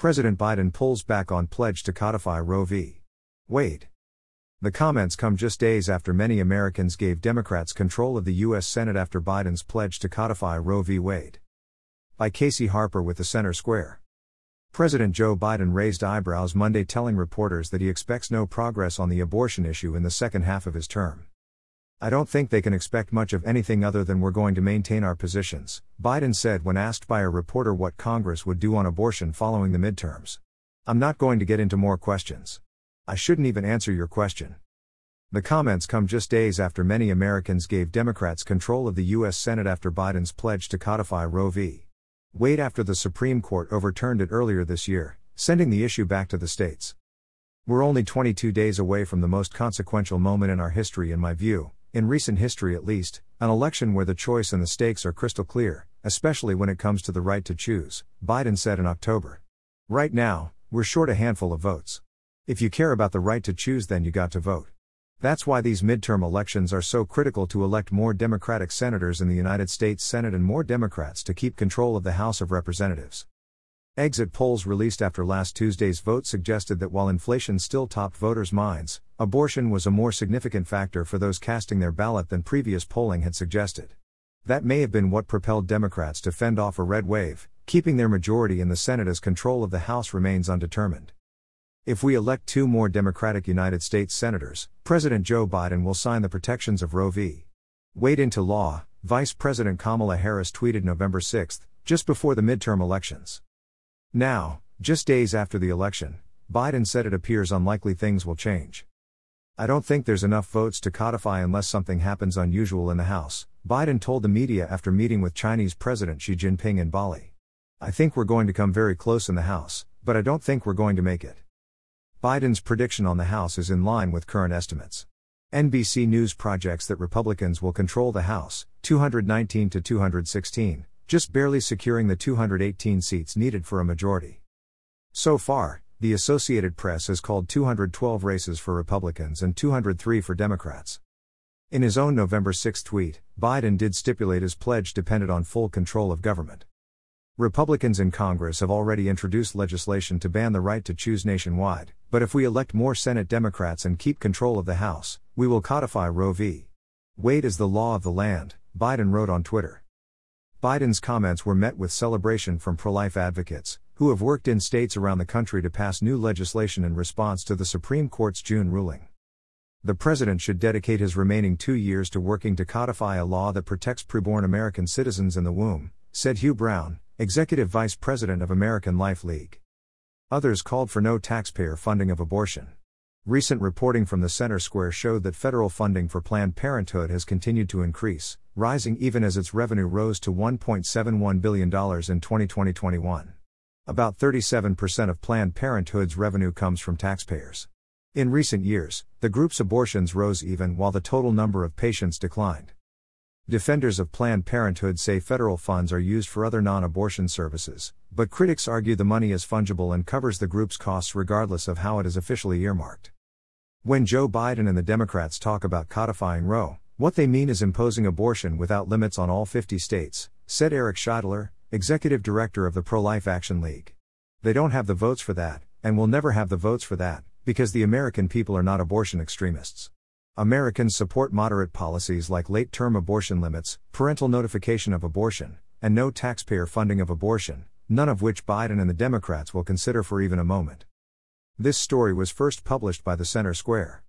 President Biden pulls back on pledge to codify Roe v. Wade. The comments come just days after many Americans gave Democrats control of the U.S. Senate after Biden's pledge to codify Roe v. Wade. By Casey Harper with the Center Square. President Joe Biden raised eyebrows Monday, telling reporters that he expects no progress on the abortion issue in the second half of his term. I don't think they can expect much of anything other than we're going to maintain our positions, Biden said when asked by a reporter what Congress would do on abortion following the midterms. I'm not going to get into more questions. I shouldn't even answer your question. The comments come just days after many Americans gave Democrats control of the U.S. Senate after Biden's pledge to codify Roe v. Wade after the Supreme Court overturned it earlier this year, sending the issue back to the states. We're only 22 days away from the most consequential moment in our history, in my view, in recent history at least, an election where the choice and the stakes are crystal clear, especially when it comes to the right to choose, Biden said in October. Right now, we're short a handful of votes. If you care about the right to choose, then you got to vote. That's why these midterm elections are so critical to elect more Democratic senators in the United States Senate and more Democrats to keep control of the House of Representatives. Exit polls released after last Tuesday's vote suggested that while inflation still topped voters' minds, abortion was a more significant factor for those casting their ballot than previous polling had suggested. That may have been what propelled Democrats to fend off a red wave, keeping their majority in the Senate as control of the House remains undetermined. If we elect two more Democratic United States senators, President Joe Biden will sign the protections of Roe v. Wade into law, Vice President Kamala Harris tweeted November 6, just before the midterm elections. Now, just days after the election, Biden said it appears unlikely things will change. I don't think there's enough votes to codify unless something happens unusual in the House, Biden told the media after meeting with Chinese President Xi Jinping in Bali. I think we're going to come very close in the House, but I don't think we're going to make it. Biden's prediction on the House is in line with current estimates. NBC News projects that Republicans will control the House, 219 to 216, just barely securing the 218 seats needed for a majority. So far, the Associated Press has called 212 races for Republicans and 203 for Democrats. In his own November 6 tweet, Biden did stipulate his pledge depended on full control of government. Republicans in Congress have already introduced legislation to ban the right to choose nationwide, but if we elect more Senate Democrats and keep control of the House, we will codify Roe v. Wade as the law of the land, Biden wrote on Twitter. Biden's comments were met with celebration from pro life advocates, who have worked in states around the country to pass new legislation in response to the Supreme Court's June ruling. The president should dedicate his remaining two years to working to codify a law that protects preborn American citizens in the womb, said Hugh Brown, executive vice president of American Life League. Others called for no taxpayer funding of abortion. Recent reporting from the Center Square showed that federal funding for Planned Parenthood has continued to increase, rising even as its revenue rose to $1.71 billion in 2020 21. About 37% of Planned Parenthood's revenue comes from taxpayers. In recent years, the group's abortions rose even while the total number of patients declined. Defenders of Planned Parenthood say federal funds are used for other non abortion services, but critics argue the money is fungible and covers the group's costs regardless of how it is officially earmarked. When Joe Biden and the Democrats talk about codifying Roe, what they mean is imposing abortion without limits on all 50 states, said Eric Scheidler, executive director of the Pro Life Action League. They don't have the votes for that, and will never have the votes for that, because the American people are not abortion extremists. Americans support moderate policies like late term abortion limits, parental notification of abortion, and no taxpayer funding of abortion, none of which Biden and the Democrats will consider for even a moment. This story was first published by the Center Square.